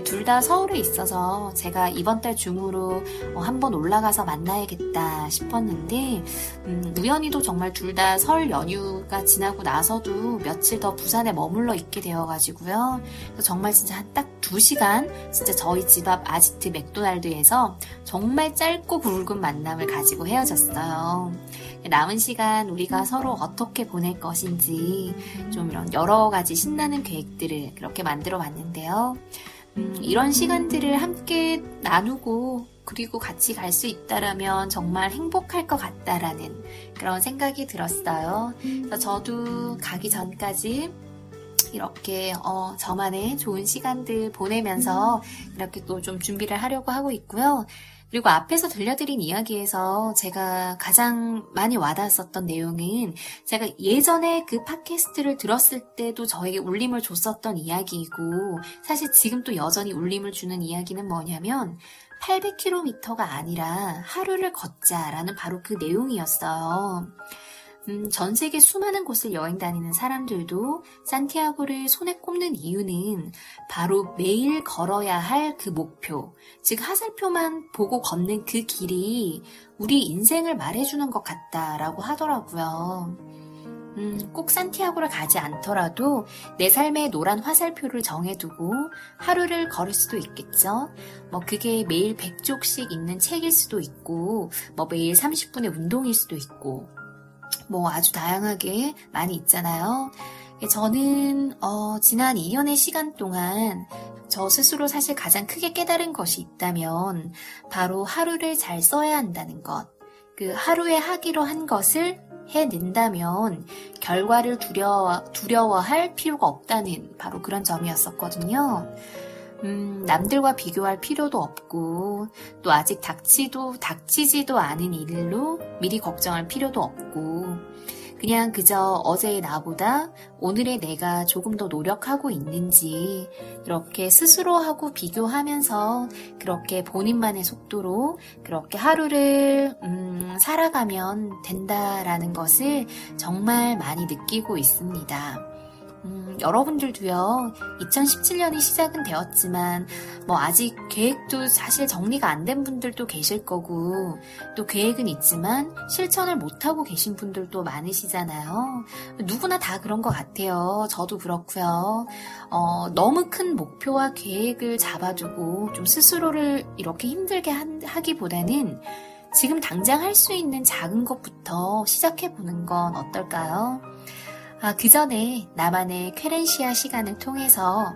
둘 다 서울에 있어서 제가 이번 달 중으로 어, 한번 올라가서 만나야겠다 싶었는데 음, 우연히도 정말 둘 다 설 연휴가 지나고 나서도 며칠 더 부산에 머물러 있게 되어가지고요. 정말 진짜 한딱두 시간 진짜 저희 집 앞 아지트 맥도날드에서 정말 짧고 굵은 만남을 가지고 헤어졌어요. 남은 시간 우리가 서로 어떻게 보낼 것인지 좀 이런 여러 가지 신나는 계획들을 그렇게 만들어 봤는데요. 음, 이런 시간들을 함께 나누고 그리고 같이 갈 수 있다라면 정말 행복할 것 같다라는 그런 생각이 들었어요. 그래서 저도 가기 전까지 이렇게 어, 저만의 좋은 시간들 보내면서 이렇게 또 좀 준비를 하려고 하고 있고요. 그리고 앞에서 들려드린 이야기에서 제가 가장 많이 와닿았었던 내용은 제가 예전에 그 팟캐스트를 들었을 때도 저에게 울림을 줬었던 이야기이고 사실 지금 또 여전히 울림을 주는 이야기는 뭐냐면 800km가 아니라 하루를 걷자라는 바로 그 내용이었어요. 음, 전 세계 수많은 곳을 여행 다니는 사람들도 산티아고를 손에 꼽는 이유는 바로 매일 걸어야 할 그 목표, 즉 하살표만 보고 걷는 그 길이 우리 인생을 말해주는 것 같다라고 하더라고요. 음, 꼭 산티아고를 가지 않더라도 내 삶의 노란 화살표를 정해두고 하루를 걸을 수도 있겠죠. 뭐 그게 매일 100쪽씩 읽는 책일 수도 있고, 뭐 매일 30분의 운동일 수도 있고, 뭐 아주 다양하게 많이 있잖아요. 저는 어, 지난 2년의 시간 동안 저 스스로 사실 가장 크게 깨달은 것이 있다면 바로 하루를 잘 써야 한다는 것. 그 하루에 하기로 한 것을 해낸다면 결과를 두려워, 두려워할 필요가 없다는 바로 그런 점이었었거든요. 음, 남들과 비교할 필요도 없고, 또 아직 닥치도, 닥치지도 않은 일로 미리 걱정할 필요도 없고, 그냥 그저 어제의 나보다 오늘의 내가 조금 더 노력하고 있는지, 그렇게 스스로하고 비교하면서 그렇게 본인만의 속도로 그렇게 하루를, 음, 살아가면 된다라는 것을 정말 많이 느끼고 있습니다. 음, 여러분들도요, 2017년이 시작은 되었지만, 뭐, 아직 계획도 사실 정리가 안 된 분들도 계실 거고, 또 계획은 있지만, 실천을 못하고 계신 분들도 많으시잖아요. 누구나 다 그런 것 같아요. 저도 그렇고요. 어, 너무 큰 목표와 계획을 잡아두고, 좀 스스로를 이렇게 힘들게 하기보다는, 지금 당장 할 수 있는 작은 것부터 시작해보는 건 어떨까요? 아, 그 전에 나만의 쾌렌시아 시간을 통해서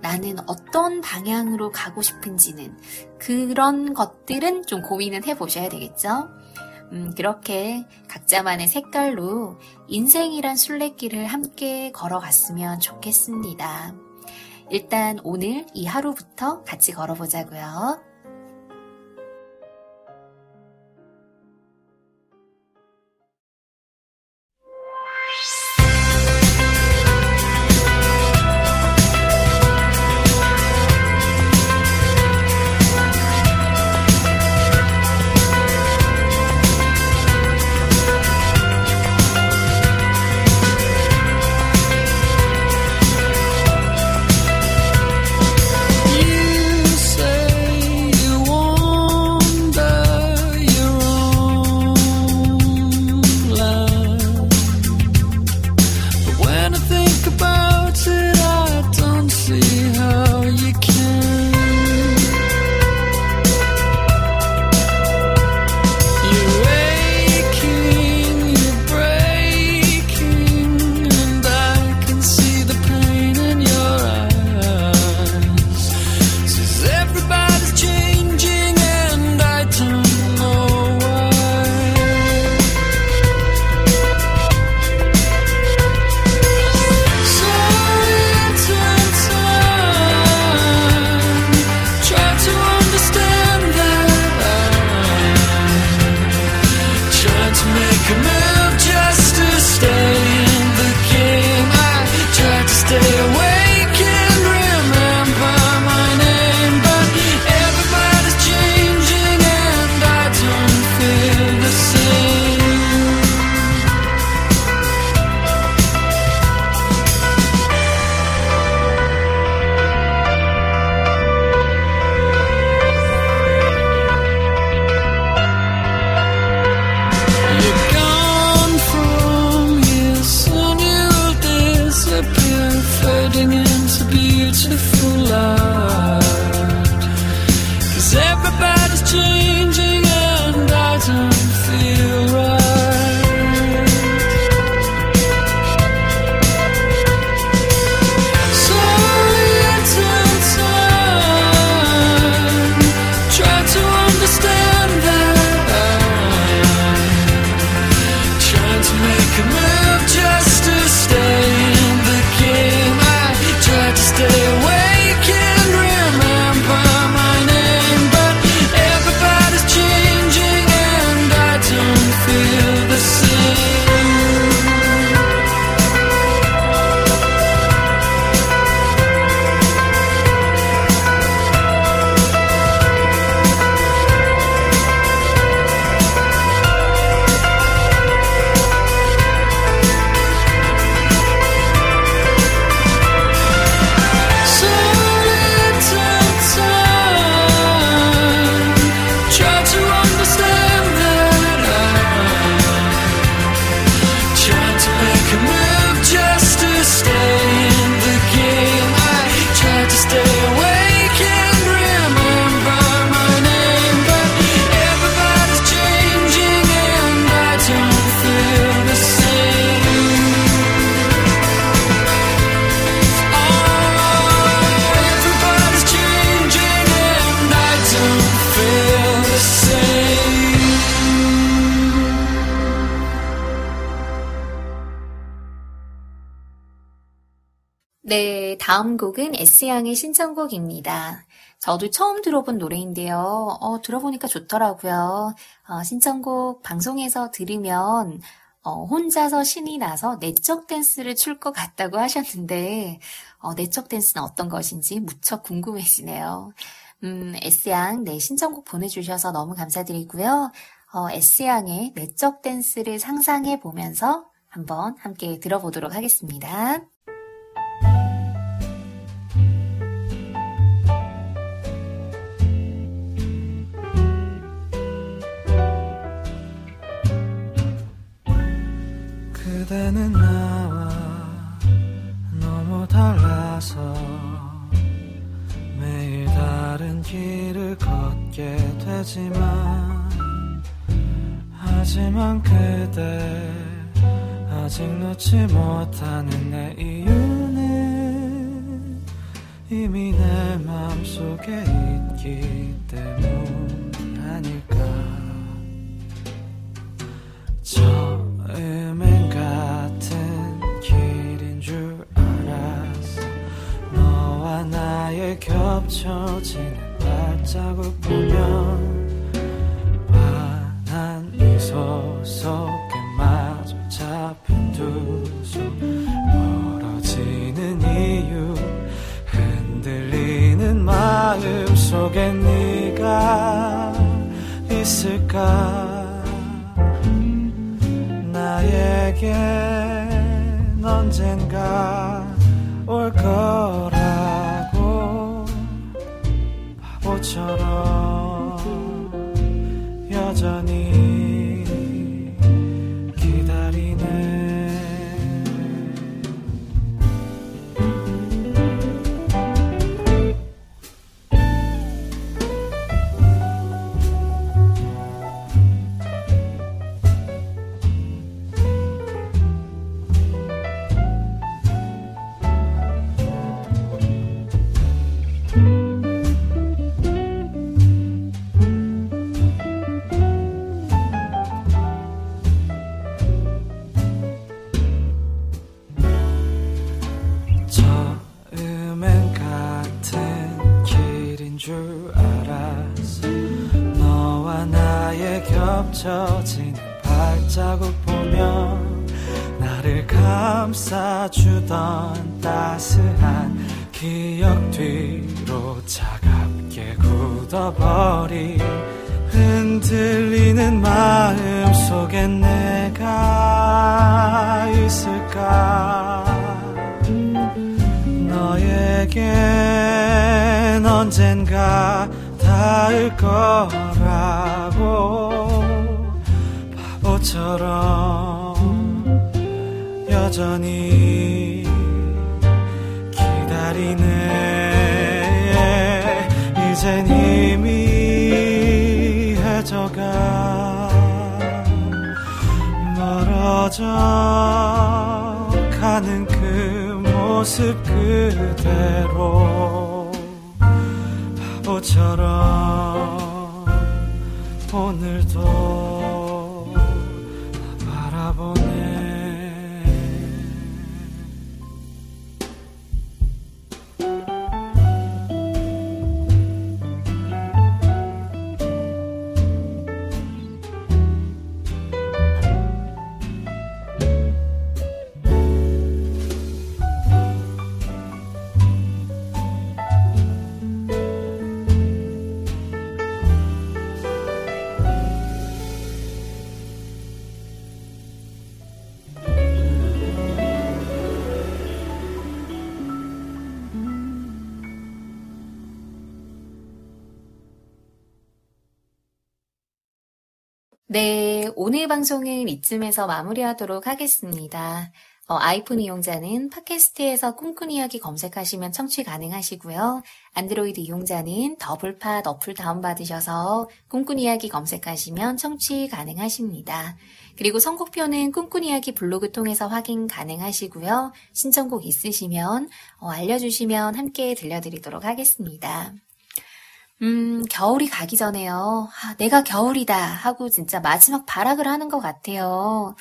나는 어떤 방향으로 가고 싶은지는 그런 것들은 좀 고민은 해보셔야 되겠죠? 음, 그렇게 각자만의 색깔로 인생이란 순례길을 함께 걸어갔으면 좋겠습니다. 일단 오늘 이 하루부터 같이 걸어보자고요. 다음 곡은 S양의 신청곡입니다. 저도 처음 들어본 노래인데요. 어, 들어보니까 좋더라고요. 어, 신청곡 방송에서 들으면 어, 혼자서 신이 나서 내적 댄스를 출 것 같다고 하셨는데 어, 내적 댄스는 어떤 것인지 무척 궁금해지네요. 음, S양 네 신청곡 보내주셔서 너무 감사드리고요. 어, S양의 내적 댄스를 상상해 보면서 한번 함께 들어보도록 하겠습니다. 그대는 나와 너무 달라서 매일 다른 길을 걷게 되지만 하지만 그대 아직 놓지 못하는 내 이유는 이미 내 마음속에 있기 때문 아닐까. 처 겹쳐지는 발자국 보면 기다리네. 이젠 이미 해져가 멀어져 가는 그 모습 그대로 바보처럼 오늘도 오늘 방송은 이쯤에서 마무리하도록 하겠습니다. 어, 아이폰 이용자는 팟캐스트에서 꿈꾼 이야기 검색하시면 청취 가능하시고요. 안드로이드 이용자는 더블팟 어플 다운받으셔서 꿈꾼 이야기 검색하시면 청취 가능하십니다. 그리고 선곡표는 꿈꾼 이야기 블로그 통해서 확인 가능하시고요. 신청곡 있으시면 어, 알려주시면 함께 들려드리도록 하겠습니다. 음, 겨울이 가기 전에요. 아, 내가 겨울이다 하고 진짜 마지막 발악을 하는 것 같아요.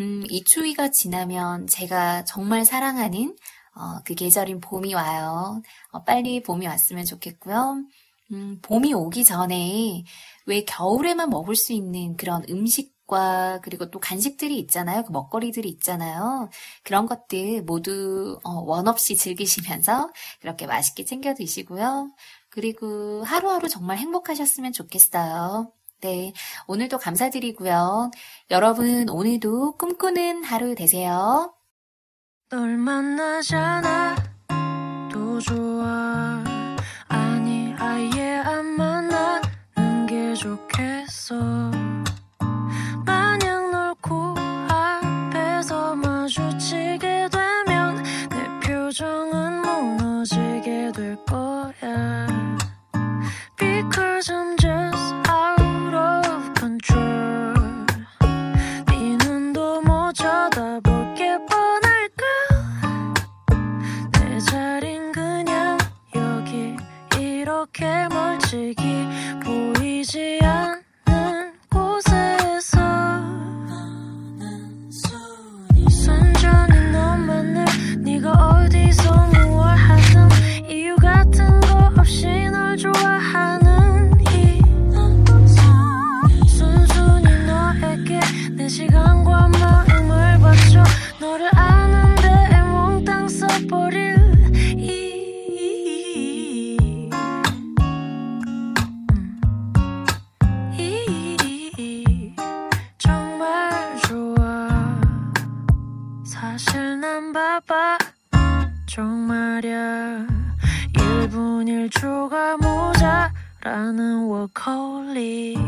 음, 이 추위가 지나면 제가 정말 사랑하는 어, 그 계절인 봄이 와요. 어, 빨리 봄이 왔으면 좋겠고요. 음, 봄이 오기 전에 왜 겨울에만 먹을 수 있는 그런 음식과 그리고 또 간식들이 있잖아요. 그 먹거리들이 있잖아요. 그런 것들 모두 어, 원 없이 즐기시면서 그렇게 맛있게 챙겨 드시고요. 그리고 하루하루 정말 행복하셨으면 좋겠어요. 네, 오늘도 감사드리고요. 여러분, 오늘도 꿈꾸는 하루 되세요. 널 만나잖아 또 좋아 아니 아예 안 만나는 게 좋겠어 말야. 1분 1초가 모자라는 워커홀릭